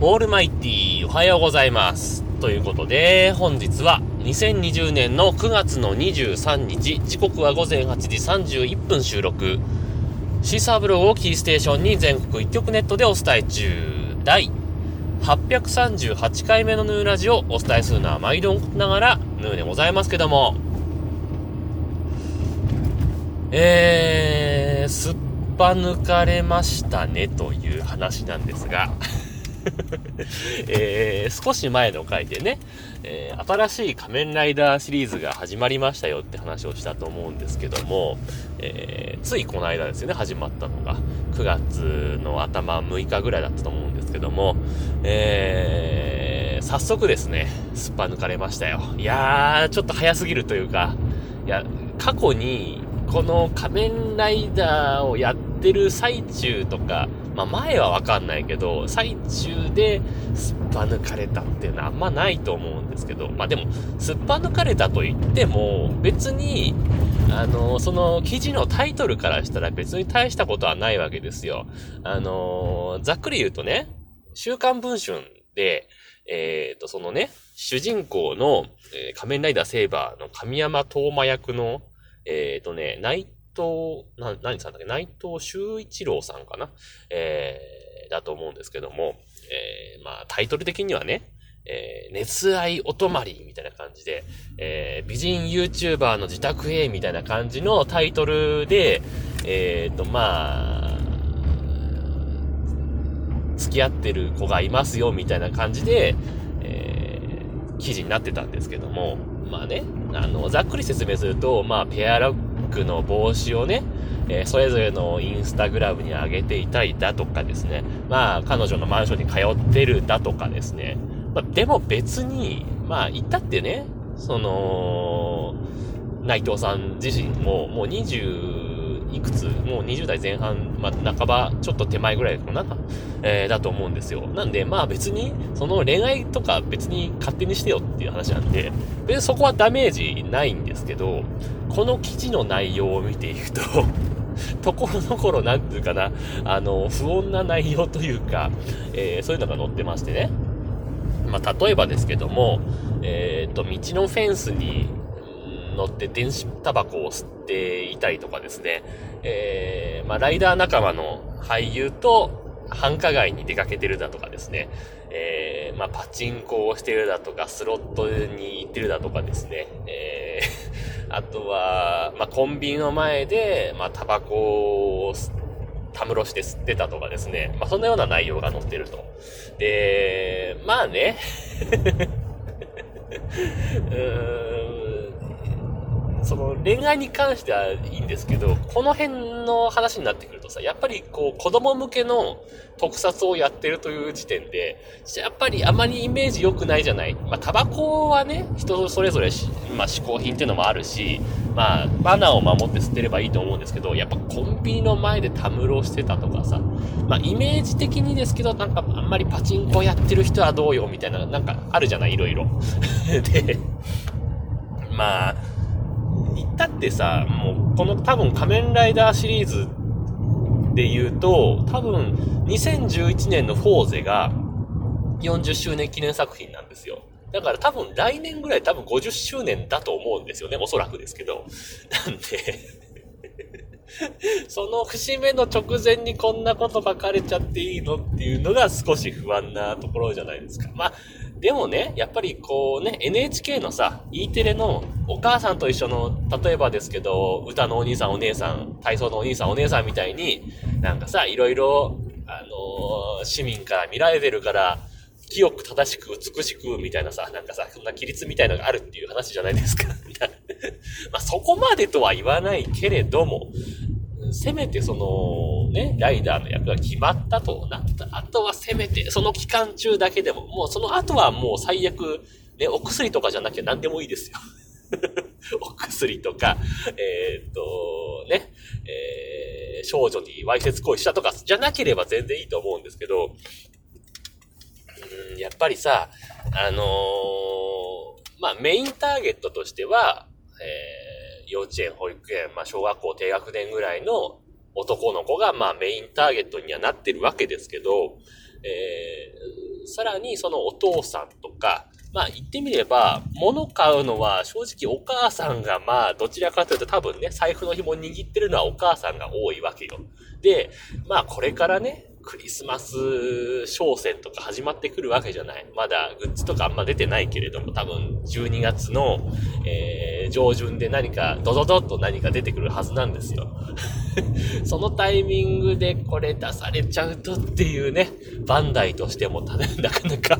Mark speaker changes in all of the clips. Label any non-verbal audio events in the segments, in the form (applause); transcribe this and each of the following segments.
Speaker 1: オールマイティおはようございます。ということで、本日は2020年の9月の23日、時刻は午前8時31分収録。シーサーブログをキーステーションに全国一曲ネットでお伝え中。第838回目のヌーラジをお伝えするのは毎度ながらヌーでございますけども、えー、すっぱ抜かれましたねという話なんですが (laughs) えー、少し前の回でね、えー、新しい仮面ライダーシリーズが始まりましたよって話をしたと思うんですけども、えー、ついこの間ですよね、始まったのが。9月の頭6日ぐらいだったと思うんですけども、えー、早速ですね、すっぱ抜かれましたよ。いやー、ちょっと早すぎるというか、いや、過去に、この仮面ライダーをやってる最中とか、まあ前はわかんないけど、最中ですっぱ抜かれたっていうのはあんまないと思うんですけど、まあでも、すっぱ抜かれたと言っても、別に、あの、その記事のタイトルからしたら別に大したことはないわけですよ。あの、ざっくり言うとね、週刊文春で、えっ、ー、と、そのね、主人公の、えー、仮面ライダーセーバーの神山東馬役の、えっ、ー、とね、内藤、な、何さんだっけ？内藤修一郎さんかな？えー、だと思うんですけども、えー、まあ、タイトル的にはね、えー、熱愛お泊まりみたいな感じで、えー、美人 YouTuber の自宅へみたいな感じのタイトルで、えっ、ー、と、まあ、付き合ってる子がいますよみたいな感じで、えー、記事になってたんですけども、まあね、あの、ざっくり説明すると、まあ、ペアラックの帽子をね、えー、それぞれのインスタグラムに上げていたいだとかですね、まあ、彼女のマンションに通ってるだとかですね、まあ、でも別に、まあ、言ったってね、その、内藤さん自身も、もう20、いくつもう20代前半、まあ、半ば、ちょっと手前ぐらいかな、えー、だと思うんですよ。なんで、まあ別に、その恋愛とか別に勝手にしてよっていう話なんで、別にそこはダメージないんですけど、この記事の内容を見ていくと (laughs) ところどころ、なんていうかな、あの、不穏な内容というか、えー、そういうのが載ってましてね。まあ、例えばですけども、えっ、ー、と、道のフェンスに乗って電子タバコを吸っていたりとかですね、えー、まあ、ライダー仲間の俳優と繁華街に出かけてるだとかですね、えー、まあ、パチンコをしてるだとか、スロットに行ってるだとかですね、えー、(laughs) あとは、まあ、コンビニの前で、まあ、タバコをたむろして吸ってたとかですね、まあ、そんなような内容が載ってると。で、まあね、(laughs) うーん。その恋愛に関してはいいんですけど、この辺の話になってくるとさ、やっぱりこう子供向けの特撮をやってるという時点で、やっぱりあまりイメージ良くないじゃない。まあタバコはね、人それぞれまあ嗜好品っていうのもあるし、まあマナーを守って吸ってればいいと思うんですけど、やっぱコンビニの前でたむろしてたとかさ、まあイメージ的にですけど、なんかあんまりパチンコやってる人はどうよみたいな、なんかあるじゃない、いろいろ。(laughs) で、まあ、ってさ、もう、この多分仮面ライダーシリーズで言うと、多分2011年のフォーゼが40周年記念作品なんですよ。だから多分来年ぐらい多分50周年だと思うんですよね。おそらくですけど。なんで (laughs) その節目の直前にこんなこと書かれちゃっていいのっていうのが少し不安なところじゃないですか。まあ、でもね、やっぱりこうね、NHK のさ、E テレのお母さんと一緒の、例えばですけど、歌のお兄さんお姉さん、体操のお兄さんお姉さんみたいに、なんかさ、いろいろ、あのー、市民から見られてるから、清く正しく美しくみたいなさ、なんかさ、そんな規律みたいのがあるっていう話じゃないですか。(laughs) まあそこまでとは言わないけれども、せめてその、ね、ライダーの役が決まったとなった。あとはせめて、その期間中だけでも、もうその後はもう最悪、ね、お薬とかじゃなきゃ何でもいいですよ。(laughs) お薬とか、えー、っと、ね、えー、少女にわいせつ行為したとか、じゃなければ全然いいと思うんですけど、うん、やっぱりさ、あのー、まあ、メインターゲットとしては、えー幼稚園、保育園、まあ、小学校低学年ぐらいの男の子が、まあメインターゲットにはなってるわけですけど、えー、さらにそのお父さんとか、まあ言ってみれば、物買うのは正直お母さんがまあどちらかというと多分ね、財布の紐握ってるのはお母さんが多いわけよ。で、まあこれからね、クリスマス商戦とか始まってくるわけじゃない。まだグッズとかあんま出てないけれども、多分12月の、えー、上旬で何かドドドッと何か出てくるはずなんですよ。(laughs) そのタイミングでこれ出されちゃうとっていうね、バンダイとしてもたなかなか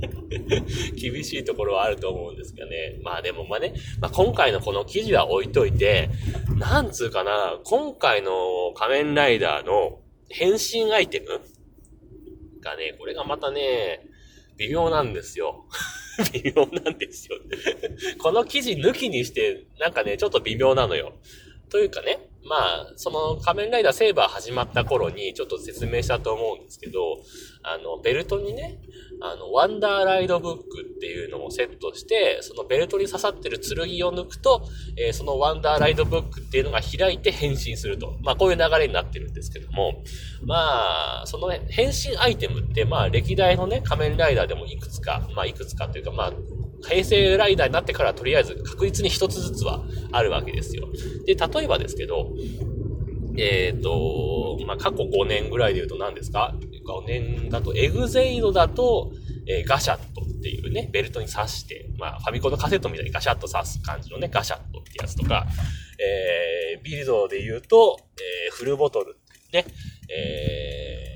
Speaker 1: (laughs) 厳しいところはあると思うんですけどね。まあでもまあね、まあ、今回のこの記事は置いといて、なんつうかな、今回の仮面ライダーの変身アイテム？がね、これがまたね、微妙なんですよ。(laughs) 微妙なんですよ。(laughs) この記事抜きにして、なんかね、ちょっと微妙なのよ。というかね、まあ、その仮面ライダーセーバー始まった頃にちょっと説明したと思うんですけど、あの、ベルトにね、あの、ワンダーライドブックっていうのをセットして、そのベルトに刺さってる剣を抜くと、えー、そのワンダーライドブックっていうのが開いて変身すると。まあ、こういう流れになってるんですけども、まあ、その、ね、変身アイテムって、まあ、歴代のね、仮面ライダーでもいくつか、まあ、いくつかというか、まあ、平成ライダーになってからとりあえず確実に一つずつはあるわけですよ。で、例えばですけど、えっ、ー、と、まあ、過去5年ぐらいで言うと何ですか ?5 年だと、エグゼイドだと、えー、ガシャットっていうね、ベルトに刺して、まあ、ファミコンのカセットみたいにガシャッと刺す感じのね、ガシャットってやつとか、えー、ビルドで言うと、えー、フルボトルね、えー、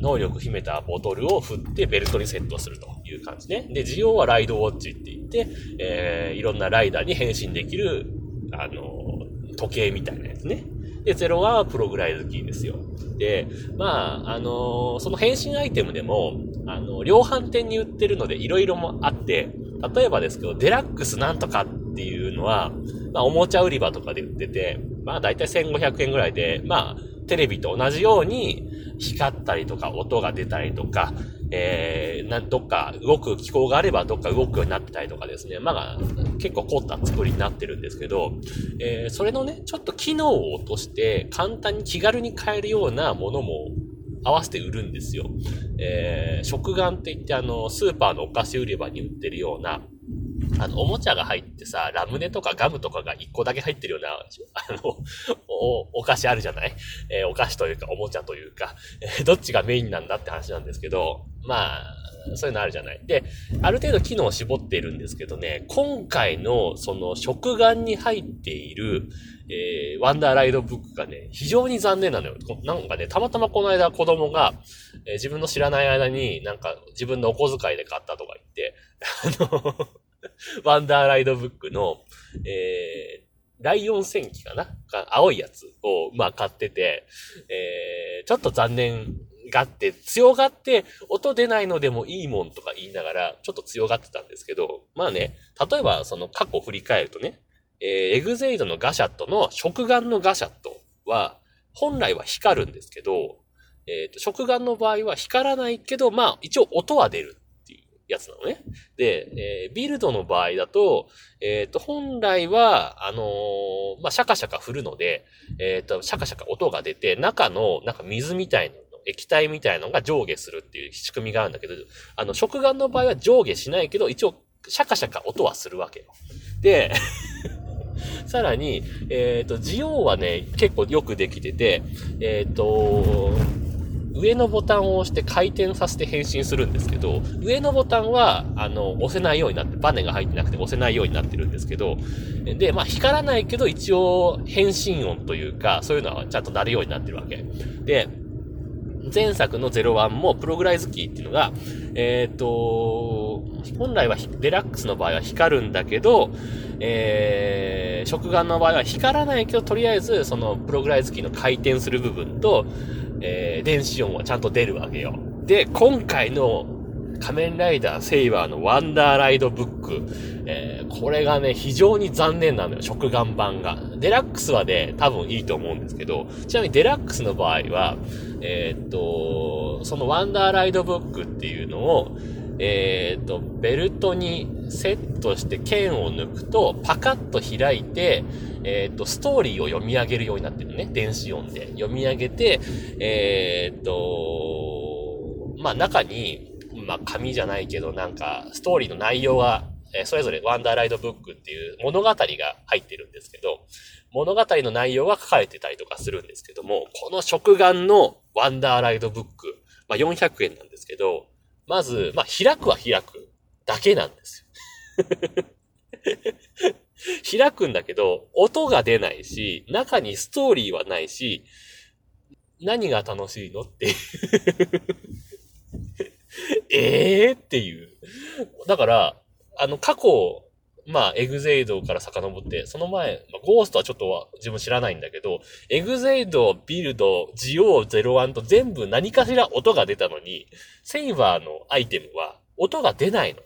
Speaker 1: 能力秘めたボトルを振ってベルトにセットするという感じね。で、需要はライドウォッチって言って、えー、いろんなライダーに変身できる、あの、時計みたいなやつね。で、0はプログライズキーですよ。で、まあ、あの、その変身アイテムでも、あの、量販店に売ってるので色々もあって、例えばですけど、デラックスなんとかっていうのは、まあ、おもちゃ売り場とかで売ってて、まあ、だいたい1500円ぐらいで、まあ、テレビと同じように光ったりとか音が出たりとか、えー、な、どっか動く機構があればどっか動くようになってたりとかですね。まあ、結構凝った作りになってるんですけど、えー、それのね、ちょっと機能を落として簡単に気軽に買えるようなものも合わせて売るんですよ。えー、食玩って言ってあの、スーパーのお菓子売り場に売ってるような、あの、おもちゃが入ってさ、ラムネとかガムとかが一個だけ入ってるような、あの、お、お菓子あるじゃない？えー、お菓子というか、おもちゃというか、えー、どっちがメインなんだって話なんですけど、まあ、そういうのあるじゃない？で、ある程度機能を絞っているんですけどね、今回のその食玩に入っている、えー、ワンダーライドブックがね、非常に残念なのよ。なんかね、たまたまこの間子供が、えー、自分の知らない間になんか自分のお小遣いで買ったとか言って、あの (laughs) ワンダーライドブックの、えー、ライオン戦記かな？青いやつを、まあ、買ってて、えー、ちょっと残念がって、強がって、音出ないのでもいいもんとか言いながら、ちょっと強がってたんですけど、まあね、例えばその過去振り返るとね、えー、エグゼイドのガシャットの食玩のガシャットは、本来は光るんですけど、えっ、ー、と、食玩の場合は光らないけど、まあ、一応音は出るやつなのね。で、えー、ビルドの場合だと、えっ、ー、と、本来は、あのー、まあ、シャカシャカ振るので、えっ、と、シャカシャカ音が出て、中の、なんか水みたいな液体みたいなのが上下するっていう仕組みがあるんだけど、あの、食玩の場合は上下しないけど、一応、シャカシャカ音はするわけよ。で、(laughs) さらに、えっ、と、ジオはね、結構よくできてて、えっ、と、上のボタンを押して回転させて変身するんですけど、上のボタンは、あの、押せないようになって、バネが入ってなくて押せないようになってるんですけど、で、まあ、光らないけど、一応、変身音というか、そういうのはちゃんと鳴るようになってるわけ。で、前作の01もプログライズキーっていうのが、えっ、ー、と、本来はデラックスの場合は光るんだけど、えー、食玩の場合は光らないけど、とりあえずそのプログライズキーの回転する部分と、えー、電子音はちゃんと出るわけよ。で、今回の仮面ライダーセイバーのワンダーライドブック、えー、これがね、非常に残念なのよ、食玩版が。デラックスはね、多分いいと思うんですけど、ちなみにデラックスの場合は、えー、っと、そのワンダーライドブックっていうのを、えー、っと、ベルトにセットして剣を抜くと、パカッと開いて、えっ、ー、と、ストーリーを読み上げるようになってるね。電子音で。読み上げて、えっ、ー、と、まあ中に、まあ紙じゃないけど、なんか、ストーリーの内容が、え、それぞれワンダーライドブックっていう物語が入ってるんですけど、物語の内容が書かれてたりとかするんですけども、この食玩のワンダーライドブック、まあ400円なんですけど、まず、まあ開くは開くだけなんですよ。(laughs) 開くんだけど、音が出ないし、中にストーリーはないし、何が楽しいのって (laughs) ええっていう。だから、あの、過去、まあ、エグゼイドから遡って、その前、まあ、ゴーストはちょっとは自分知らないんだけど、エグゼイド、ビルド、ジオウ、ゼロワンと全部何かしら音が出たのに、セイバーのアイテムは音が出ないの。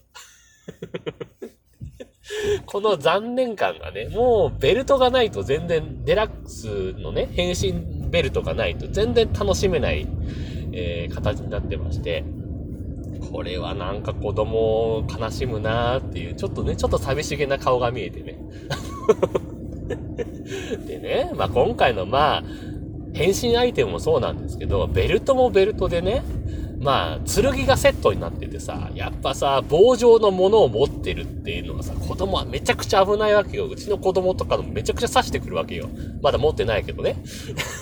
Speaker 1: (laughs) この残念感がね、もうベルトがないと全然、デラックスのね、変身ベルトがないと全然楽しめない、えー、形になってまして、これはなんか子供を悲しむなーっていう、ちょっとね、ちょっと寂しげな顔が見えてね。(laughs) でね、まあ今回のまあ、変身アイテムもそうなんですけど、ベルトもベルトでね、まあ、剣がセットになっててさ、やっぱさ、棒状のものを持ってるっていうのはさ、子供はめちゃくちゃ危ないわけよ。うちの子供とかもめちゃくちゃ刺してくるわけよ。まだ持ってないけどね。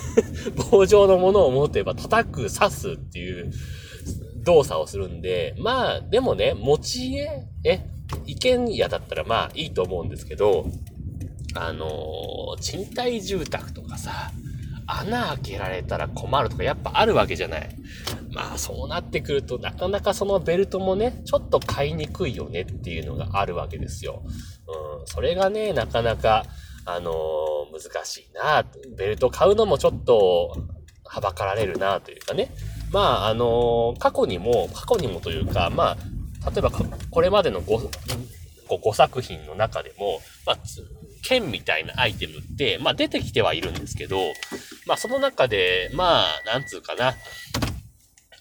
Speaker 1: (laughs) 棒状のものを持てば叩く、刺すっていう動作をするんで、まあ、でもね、持ち家、え、意見屋だったらまあいいと思うんですけど、あのー、賃貸住宅とかさ、穴開けられたら困るとかやっぱあるわけじゃない。まあそうなってくるとなかなかそのベルトもね、ちょっと買いにくいよねっていうのがあるわけですよ。うん、それがね、なかなか、あのー、難しいな。ベルト買うのもちょっと、はばかられるなというかね。まあ、あのー、過去にも、過去にもというか、まあ、例えばこれまでの 5, 5作品の中でも、まあ、剣みたいなアイテムって、まあ出てきてはいるんですけど、まあその中で、まあ、なんつうかな、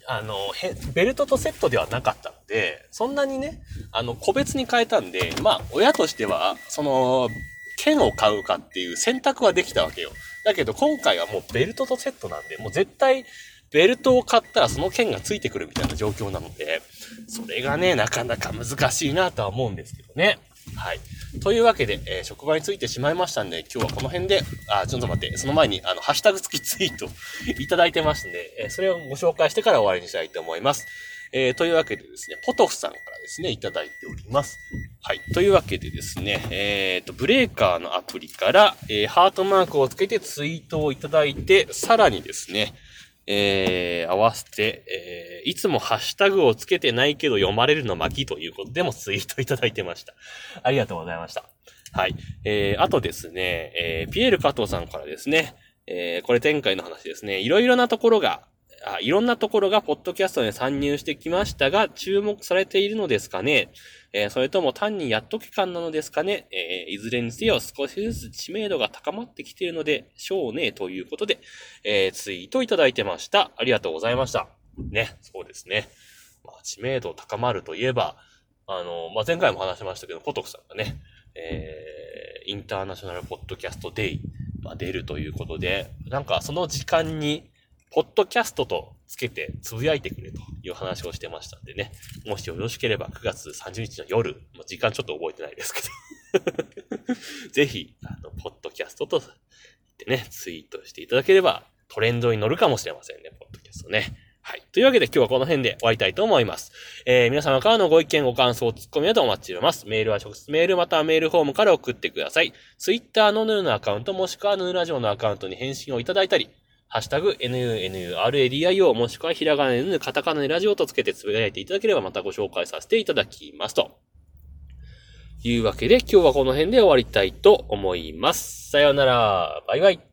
Speaker 1: あの、ベルトとセットではなかったので、そんなにね、あの、個別に変えたんで、まあ、親としては、その、剣を買うかっていう選択はできたわけよ。だけど今回はもうベルトとセットなんで、もう絶対、ベルトを買ったらその剣がついてくるみたいな状況なので、それがね、なかなか難しいなとは思うんですけどね。はい。というわけで、えー、職場についてしまいましたんで、今日はこの辺で、あ、ちょっと待って、その前に、あの、ハッシュタグ付きツイートいただいてますんで、えー、それをご紹介してから終わりにしたいと思います。えー、というわけでですね、ポトフさんからですね、いただいております。はい。というわけでですね、えっ、ー、と、ブレーカーのアプリから、えー、ハートマークをつけてツイートをいただいて、さらにですね、えー、合わせて、えー、いつもハッシュタグをつけてないけど読まれるの巻ということでもツイートいただいてました。ありがとうございました。はい。えー、あとですね、えー、ピエール加藤さんからですね、えー、これ前回の話ですね、いろいろなところが、あいろんなところがポッドキャストに参入してきましたが、注目されているのですかね？えー、それとも単にやっと期間なのですかね、えー、いずれにせよ少しずつ知名度が高まってきているのでしょうね、ということで、えー、ツイートいただいてました。ありがとうございました。ね、そうですね。まあ、知名度高まるといえば、あの、まあ、前回も話しましたけど、ポトクさんがね、えー、インターナショナルポッドキャストデイ、まあ、出るということで、なんかその時間に、ポッドキャストとつけてつぶやいてくれという話をしてましたんでね。もしよろしければ9月30日の夜、もう時間ちょっと覚えてないですけど (laughs) ぜひ、あの、ポッドキャストと言ってね、ツイートしていただければトレンドに乗るかもしれませんね、ポッドキャストね。はい。というわけで今日はこの辺で終わりたいと思います。えー、皆様からのご意見、ご感想、ツッコミなどお待ちしております。メールは直接メールまたはメールフォームから送ってください。ツイッターのヌーのアカウントもしくはヌーラジオのアカウントに返信をいただいたり、ハッシュタグ、NUNURADIO もしくはひらがな n カタカナでラジオとつけてつぶやいていただければまたご紹介させていただきますと。いうわけで今日はこの辺で終わりたいと思います。さようなら。バイバイ。